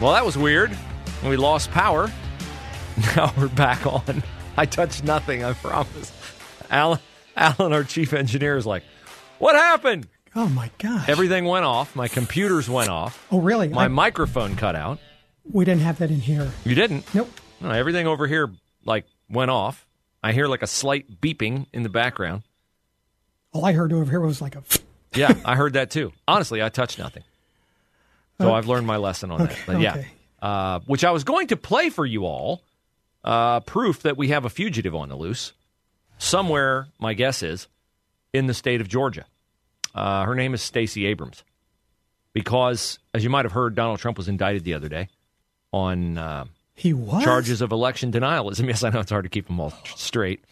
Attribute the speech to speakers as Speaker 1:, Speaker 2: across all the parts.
Speaker 1: Well, that was weird. We lost power. Now we're back on. I touched nothing, I promise. Alan, Alan, our chief engineer, is like, What happened?
Speaker 2: Oh my gosh.
Speaker 1: Everything went off. My computers went off.
Speaker 2: oh, really?
Speaker 1: My
Speaker 2: I-
Speaker 1: microphone cut out.
Speaker 2: we didn't have that in here.
Speaker 1: You didn't?
Speaker 2: Nope.
Speaker 1: No, everything over here, like, went off. I hear like a slight beeping in the background.
Speaker 2: All I heard over here was like a.
Speaker 1: Yeah, I heard that too. Honestly, I touched nothing. So I've learned my lesson on that. But yeah,
Speaker 2: okay.
Speaker 1: uh, which I was going to play for you all, uh, proof that we have a fugitive on the loose somewhere. My guess is in the state of Georgia. Uh, her name is Stacey Abrams, because as you might have heard, Donald Trump was indicted the other day on uh,
Speaker 2: He was
Speaker 1: charges of election denialism. Yes, I know it's hard to keep them all straight.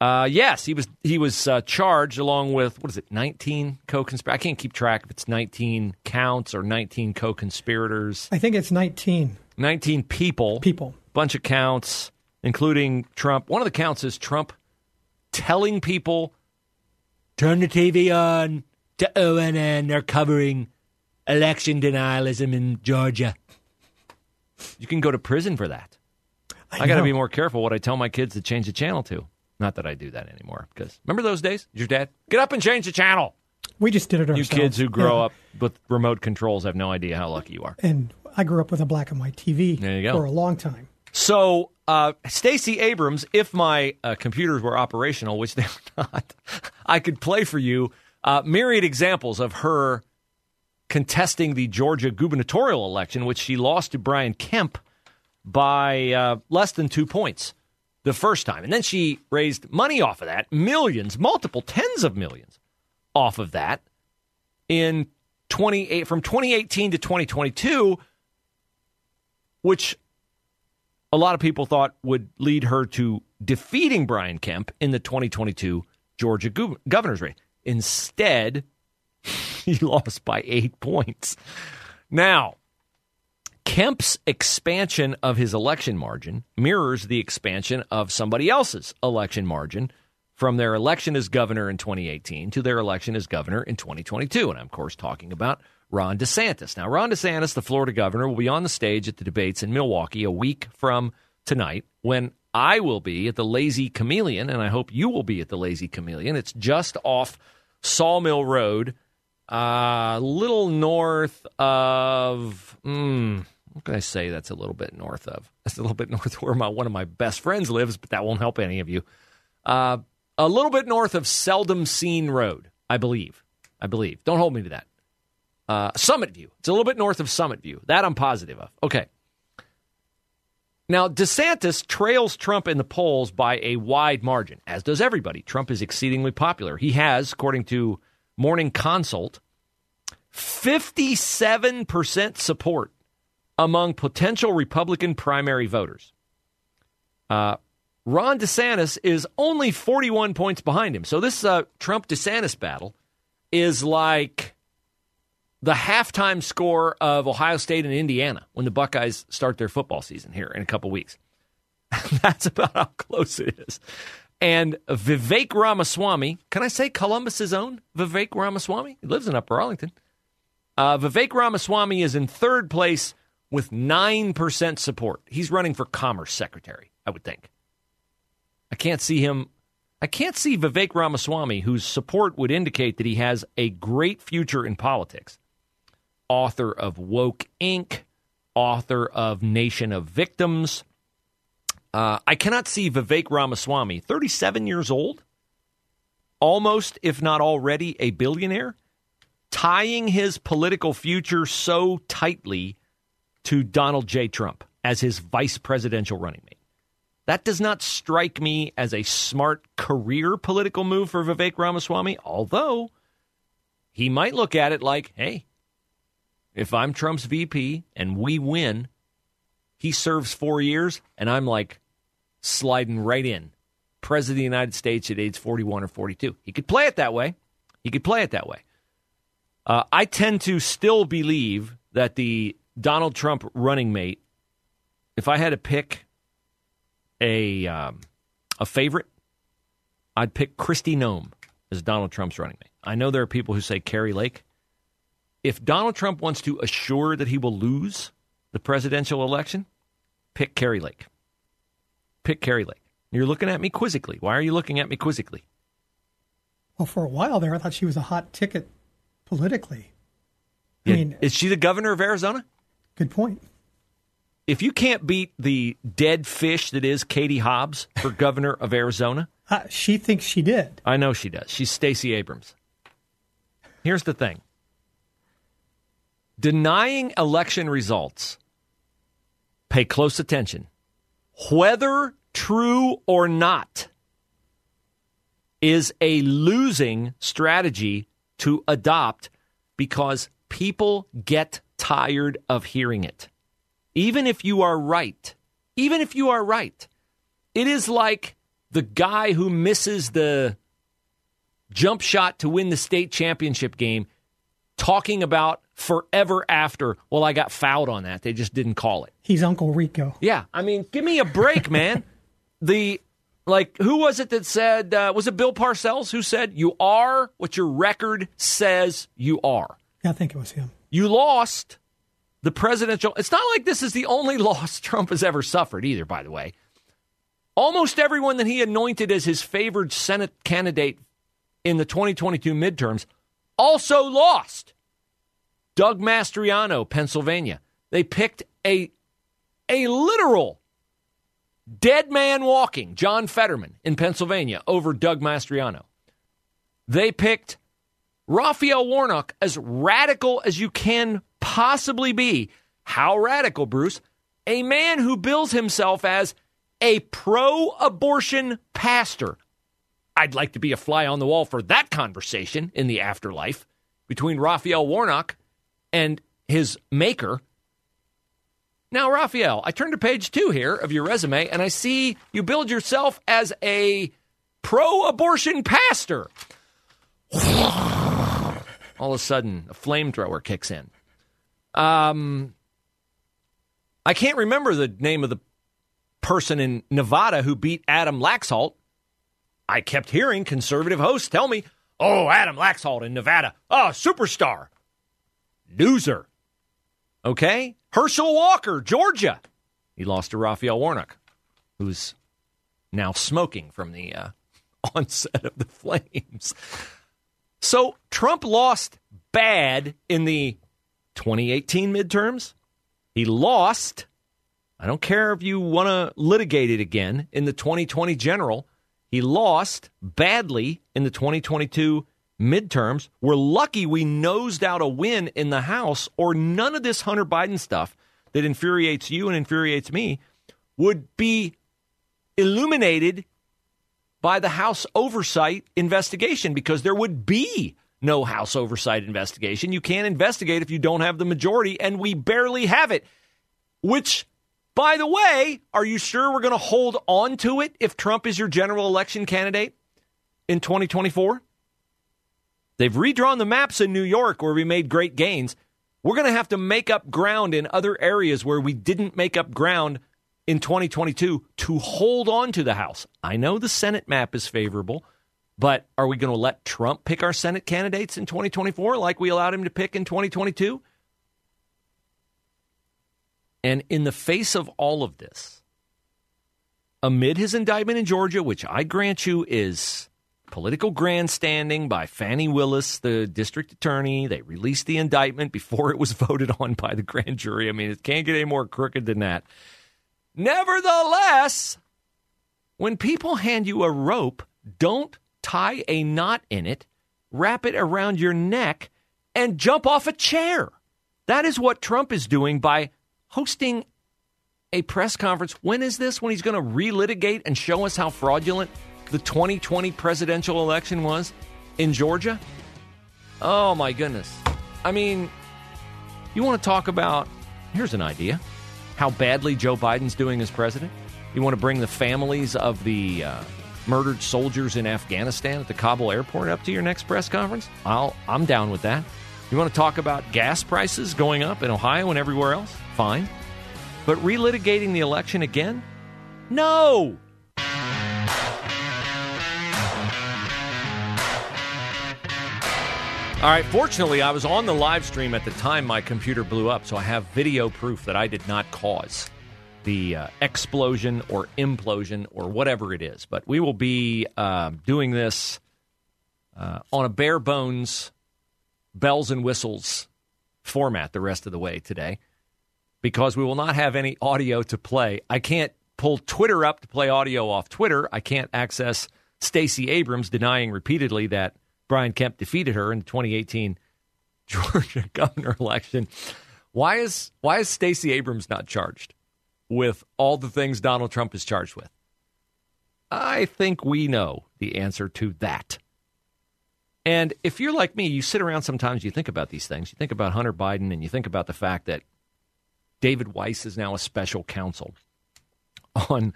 Speaker 1: Uh, yes, he was he was uh, charged along with what is it, nineteen co-conspirators? I can't keep track if it's nineteen counts or nineteen co-conspirators.
Speaker 2: I think it's 19
Speaker 1: Nineteen people,
Speaker 2: people.
Speaker 1: bunch of counts, including Trump. One of the counts is Trump telling people, "Turn the TV on to ONN. They're covering election denialism in Georgia." You can go to prison for that. I, got to be more careful what I tell my kids to change the channel to. Not that I do that anymore. Because remember those days? Your dad, get up and change the channel.
Speaker 2: We just did it ourselves.
Speaker 1: You kids who grow
Speaker 2: Yeah.
Speaker 1: up with remote controls have no idea how lucky you are.
Speaker 2: And I grew up with a black and white TV
Speaker 1: There you go.
Speaker 2: for a long time.
Speaker 1: So, uh, Stacey Abrams, if my uh, computers were operational, which they're not, I could play for you uh, myriad examples of her contesting the Georgia gubernatorial election, which she lost to Brian Kemp by uh, less than two points the first time. And then she raised money off of that, millions, multiple tens of millions off of that in 28 from 2018 to 2022, which a lot of people thought would lead her to defeating Brian Kemp in the 2022 Georgia governor's race. Instead, he lost by eight points. Now, Kemp's expansion of his election margin mirrors the expansion of somebody else's election margin from their election as governor in 2018 to their election as governor in 2022. And I'm, of course, talking about Ron DeSantis. Now, Ron DeSantis, the Florida governor, will be on the stage at the debates in Milwaukee a week from tonight when I will be at the Lazy Chameleon, and I hope you will be at the Lazy Chameleon. It's just off Sawmill Road, a little north of. Mm, what can I say? That's a little bit north of. That's a little bit north where my one of my best friends lives, but that won't help any of you. Uh, a little bit north of Seldom Seen Road, I believe. I believe. Don't hold me to that. Uh, Summit View. It's a little bit north of Summit View. That I'm positive of. Okay. Now, DeSantis trails Trump in the polls by a wide margin, as does everybody. Trump is exceedingly popular. He has, according to Morning Consult, 57% support among potential Republican primary voters. Uh, Ron DeSantis is only 41 points behind him. So this uh, Trump DeSantis battle is like the halftime score of Ohio State and Indiana when the Buckeyes start their football season here in a couple weeks. That's about how close it is. And Vivek Ramaswamy, can I say Columbus's own Vivek Ramaswamy? He lives in Upper Arlington. Uh, Vivek Ramaswamy is in third place with 9% support. He's running for Commerce Secretary, I would think. I can't see him. I can't see Vivek Ramaswamy, whose support would indicate that he has a great future in politics. Author of Woke Inc., author of Nation of Victims. Uh, I cannot see Vivek Ramaswamy, 37 years old, almost, if not already, a billionaire, tying his political future so tightly to Donald J. Trump as his vice presidential running mate. That does not strike me as a smart career political move for Vivek Ramaswamy, although he might look at it like, hey, if I'm Trump's VP and we win, he serves four years, and I'm like sliding right in. President of the United States at age 41 or 42. He could play it that way. He could play it that way. Uh, I tend to still believe that the Donald Trump running mate, if I had to pick a um, a favorite, I'd pick Kristi Noem as Donald Trump's running mate. I know there are people who say Kari Lake. If Donald Trump wants to assure that he will lose the presidential election, pick Kari Lake. Pick Kari Lake. You're looking at me quizzically. Why are you looking at me quizzically?
Speaker 2: Well, for a while there, I thought she was a hot ticket politically. I mean,
Speaker 1: is she the governor of Arizona?
Speaker 2: Good point.
Speaker 1: If you can't beat the dead fish that is Katie Hobbs for governor of Arizona,
Speaker 2: Uh, she thinks she did.
Speaker 1: I know she does. She's Stacey Abrams. Here's the thing denying election results, pay close attention. Whether true or not, is a losing strategy to adopt because people get tired of hearing it. Even if you are right, even if you are right, it is like the guy who misses the jump shot to win the state championship game talking about forever after, well, I got fouled on that. They just didn't call it.
Speaker 2: He's Uncle Rico.
Speaker 1: Yeah. I mean, give me a break, man. the, like, who was it that said, uh, was it Bill Parcells who said, you are what your record says you are?
Speaker 2: Yeah, I think it was him.
Speaker 1: You lost the presidential. It's not like this is the only loss Trump has ever suffered either, by the way. Almost everyone that he anointed as his favored Senate candidate in the 2022 midterms also lost. Doug Mastriano, Pennsylvania. They picked a a literal dead man walking, John Fetterman in Pennsylvania over Doug Mastriano. They picked Raphael Warnock, as radical as you can possibly be. How radical, Bruce? A man who bills himself as a pro abortion pastor. I'd like to be a fly on the wall for that conversation in the afterlife between Raphael Warnock and his maker. Now, Raphael, I turn to page two here of your resume and I see you build yourself as a pro abortion pastor all of a sudden a flamethrower kicks in. Um, I can't remember the name of the person in Nevada who beat Adam Laxalt. I kept hearing conservative hosts tell me, "Oh, Adam Laxalt in Nevada, oh, superstar, loser." Okay, Herschel Walker, Georgia, he lost to Raphael Warnock, who's now smoking from the uh, onset of the flames. So Trump lost bad in the 2018 midterms. He lost, I don't care if you want to litigate it again, in the 2020 general. He lost badly in the 2022 midterms. We're lucky we nosed out a win in the House, or none of this Hunter Biden stuff that infuriates you and infuriates me would be illuminated by the House oversight investigation because there would be no House oversight investigation. You can't investigate if you don't have the majority, and we barely have it. Which, by the way, are you sure we're going to hold on to it if Trump is your general election candidate in 2024? They've redrawn the maps in New York where we made great gains. We're going to have to make up ground in other areas where we didn't make up ground in 2022 to hold on to the House. I know the Senate map is favorable, but are we going to let Trump pick our Senate candidates in 2024 like we allowed him to pick in 2022? And in the face of all of this, amid his indictment in Georgia, which I grant you is political grandstanding by Fani Willis, the district attorney, they released the indictment before it was voted on by the grand jury. I mean, it can't get any more crooked than that. Nevertheless, when people hand you a rope, don't tie a knot in it, wrap it around your neck, and jump off a chair. That is what Trump is doing by hosting a press conference. When is this? When he's going to relitigate and show us how fraudulent the 2020 presidential election was in Georgia? Oh, my goodness. I mean, you want to talk about, here's an idea, how badly Joe Biden's doing as president? You want to bring the families of the uh, murdered soldiers in Afghanistan at the Kabul airport up to your next press conference? I'll, I'm down with that. You want to talk about gas prices going up in Ohio and everywhere else? Fine. But relitigating the election again? No! All right, fortunately, I was on the live stream at the time my computer blew up, so I have video proof that I did not cause the uh, explosion or implosion or whatever it is. But we will be uh, doing this uh, on a bare bones, bells and whistles format the rest of the way today because we will not have any audio to play. I can't pull Twitter up to play audio off Twitter. I can't access Stacey Abrams denying repeatedly that Brian Kemp defeated her in the 2018 Georgia governor election. Why is why is Stacey Abrams not charged with all the things Donald Trump is charged with? I think we know the answer to that. And if you're like me, you sit around sometimes, you think about these things. You think about Hunter Biden and you think about the fact that David Weiss is now a special counsel on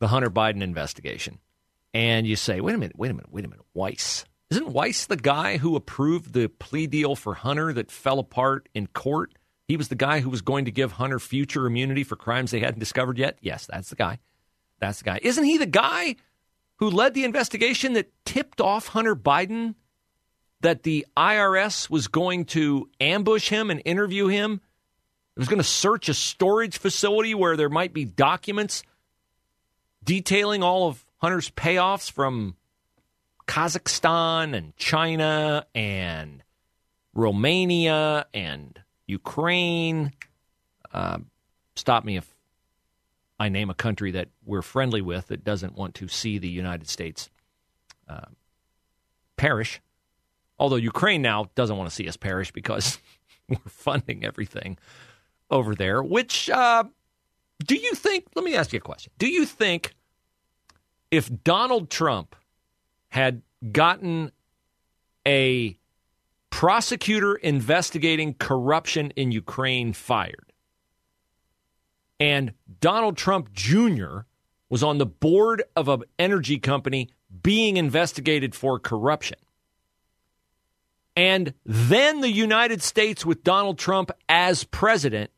Speaker 1: the Hunter Biden investigation. And you say, wait a minute, wait a minute, wait a minute, Weiss. Isn't Weiss the guy who approved the plea deal for Hunter that fell apart in court? He was the guy who was going to give Hunter future immunity for crimes they hadn't discovered yet? Yes, that's the guy. That's the guy. Isn't he the guy who led the investigation that tipped off Hunter Biden that the IRS was going to ambush him and interview him? It was going to search a storage facility where there might be documents detailing all of Hunter's payoffs from Kazakhstan and China and Romania and Ukraine. Uh, stop me if I name a country that we're friendly with that doesn't want to see the United States uh, perish. Although Ukraine now doesn't want to see us perish because we're funding everything over there. Which, uh, do you think? Let me ask you a question. Do you think if Donald Trump had gotten a prosecutor investigating corruption in Ukraine fired. And Donald Trump Jr. was on the board of an energy company being investigated for corruption. And then the United States, with Donald Trump as president,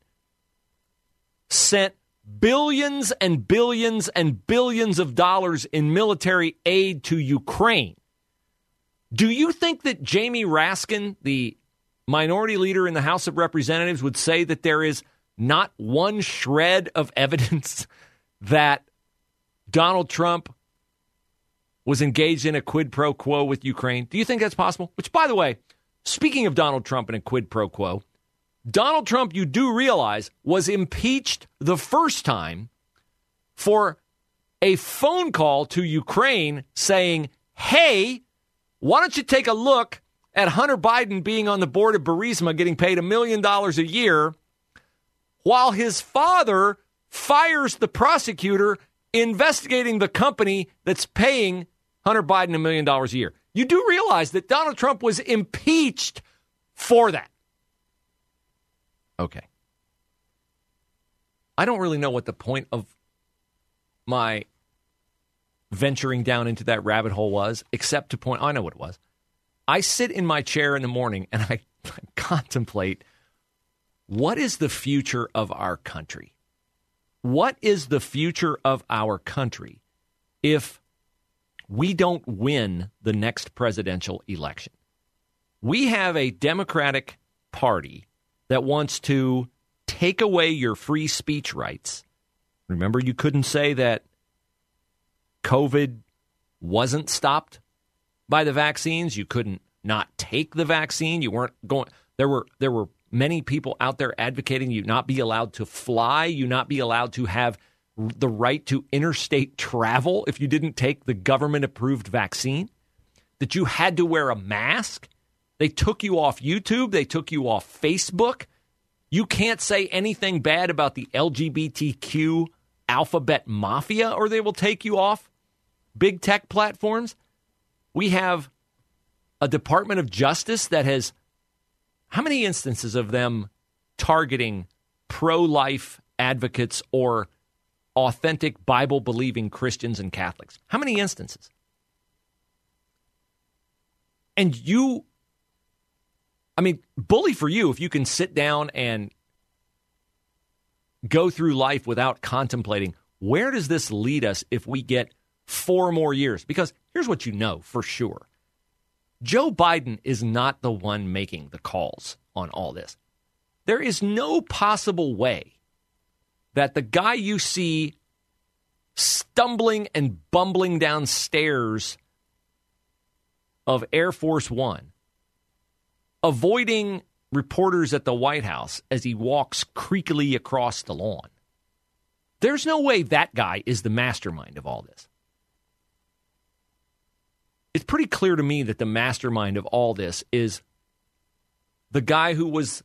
Speaker 1: sent billions and billions and billions of dollars in military aid to Ukraine. Do you think that Jamie Raskin, the minority leader in the House of Representatives, would say that there is not one shred of evidence that Donald Trump was engaged in a quid pro quo with Ukraine? Do you think that's possible? Which, by the way, speaking of Donald Trump and a quid pro quo, Donald Trump, you do realize, was impeached the first time for a phone call to Ukraine saying, hey, why don't you take a look at Hunter Biden being on the board of Burisma getting paid a million dollars a year while his father fires the prosecutor investigating the company that's paying Hunter Biden a million dollars a year. You do realize that Donald Trump was impeached for that. Okay. I don't really know what the point of my venturing down into that rabbit hole was, except to point, I know what it was. I sit in my chair in the morning and I, contemplate what is the future of our country? What is the future of our country if we don't win the next presidential election? We have a Democratic Party that wants to take away your free speech rights. Remember, you couldn't say that COVID wasn't stopped by the vaccines. You couldn't not take the vaccine. You weren't going. There were there were many people out there advocating you not be allowed to fly, you not be allowed to have the right to interstate travel if you didn't take the government approved vaccine. That you had to wear a mask they took you off YouTube, they took you off Facebook. You can't say anything bad about the LGBTQ alphabet mafia or they will take you off big tech platforms. We have a Department of Justice that has how many instances of them targeting pro life advocates or authentic Bible believing Christians and Catholics? How many instances? And you, I mean, bully for you if you can sit down and go through life without contemplating where does this lead us if we get four more years? Because here's what you know for sure Joe Biden is not the one making the calls on all this. There is no possible way that the guy you see stumbling and bumbling downstairs of Air Force One, avoiding reporters at the White House as he walks creakily across the lawn. There's no way that guy is the mastermind of all this. It's pretty clear to me that the mastermind of all this is the guy who was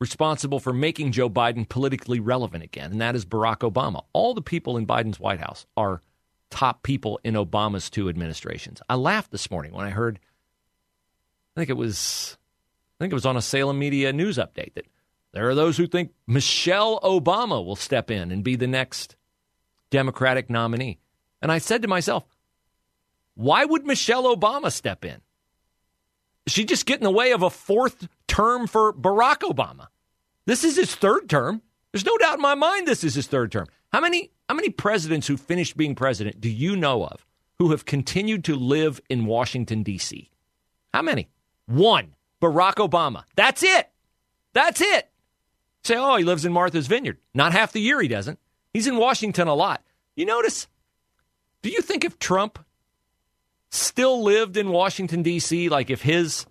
Speaker 1: responsible for making Joe Biden politically relevant again, and that is Barack Obama. All the people in Biden's White House are top people in Obama's two administrations. I laughed this morning when I heard I think it was I think it was on a Salem Media news update that there are those who think Michelle Obama will step in and be the next Democratic nominee. And I said to myself, why would Michelle Obama step in? She just get in the way of a fourth term for Barack Obama. This is his third term. There's no doubt in my mind this is his third term. How many how many presidents who finished being president do you know of who have continued to live in Washington D.C.? How many? One. Barack Obama. That's it. That's it. Say, oh, he lives in Martha's Vineyard. Not half the year he doesn't. He's in Washington a lot. You notice? Do you think if Trump still lived in Washington, D.C., like if his,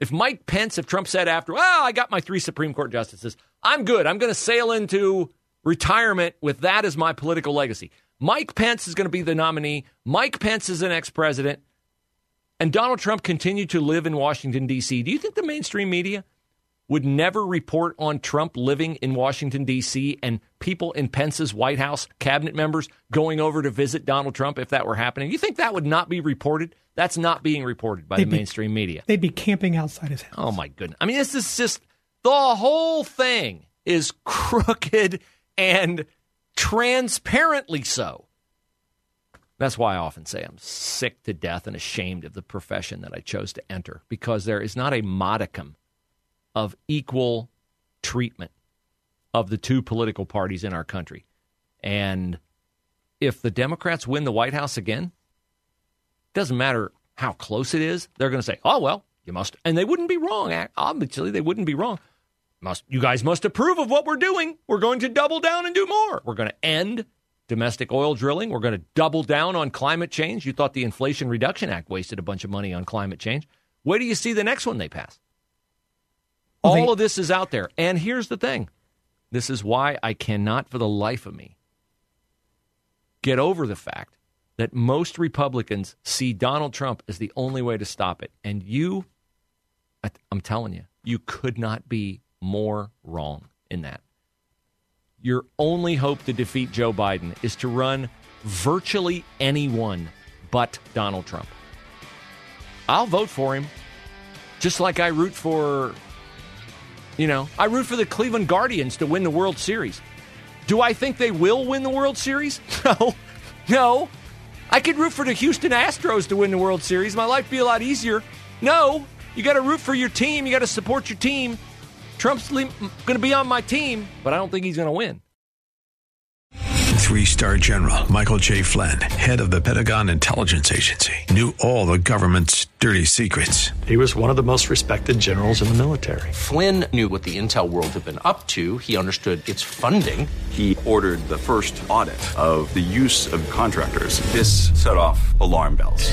Speaker 1: if Mike Pence, if Trump said after, well, I got my three Supreme Court justices, I'm good. I'm going to sail into retirement with that as my political legacy. Mike Pence is going to be the nominee. Mike Pence is the next president. And Donald Trump continued to live in Washington, D.C. Do you think the mainstream media would never report on Trump living in Washington, D.C., and people in Pence's White House, cabinet members going over to visit Donald Trump if that were happening? You think that would not be reported? That's not being reported by they'd the mainstream
Speaker 2: be,
Speaker 1: media.
Speaker 2: They'd be camping outside his house.
Speaker 1: Oh, my goodness. I mean, this is just the whole thing is crooked and transparently so. That's why I often say I'm sick to death and ashamed of the profession that I chose to enter because there is not a modicum of equal treatment of the two political parties in our country. And if the Democrats win the White House again, doesn't matter how close it is, they're going to say, "Oh well, you must," and they wouldn't be wrong. Obviously, they wouldn't be wrong. Must you guys must approve of what we're doing? We're going to double down and do more. We're going to end domestic oil drilling. We're going to double down on climate change. You thought the Inflation Reduction Act wasted a bunch of money on climate change. Where do you see the next one they pass? All of this is out there. And here's the thing this is why I cannot, for the life of me, get over the fact that most Republicans see Donald Trump as the only way to stop it. And you, I'm telling you, you could not be more wrong in that. Your only hope to defeat Joe Biden is to run virtually anyone but Donald Trump. I'll vote for him, just like I root for you know, I root for the Cleveland Guardians to win the World Series. Do I think they will win the World Series? No. No. I could root for the Houston Astros to win the World Series. My life be a lot easier. No. You got to root for your team. You got to support your team. Trump's going to be on my team, but I don't think he's going to win.
Speaker 3: Three star general Michael J. Flynn, head of the Pentagon Intelligence Agency, knew all the government's dirty secrets.
Speaker 4: He was one of the most respected generals in the military.
Speaker 5: Flynn knew what the intel world had been up to, he understood its funding.
Speaker 6: He ordered the first audit of the use of contractors. This set off alarm bells.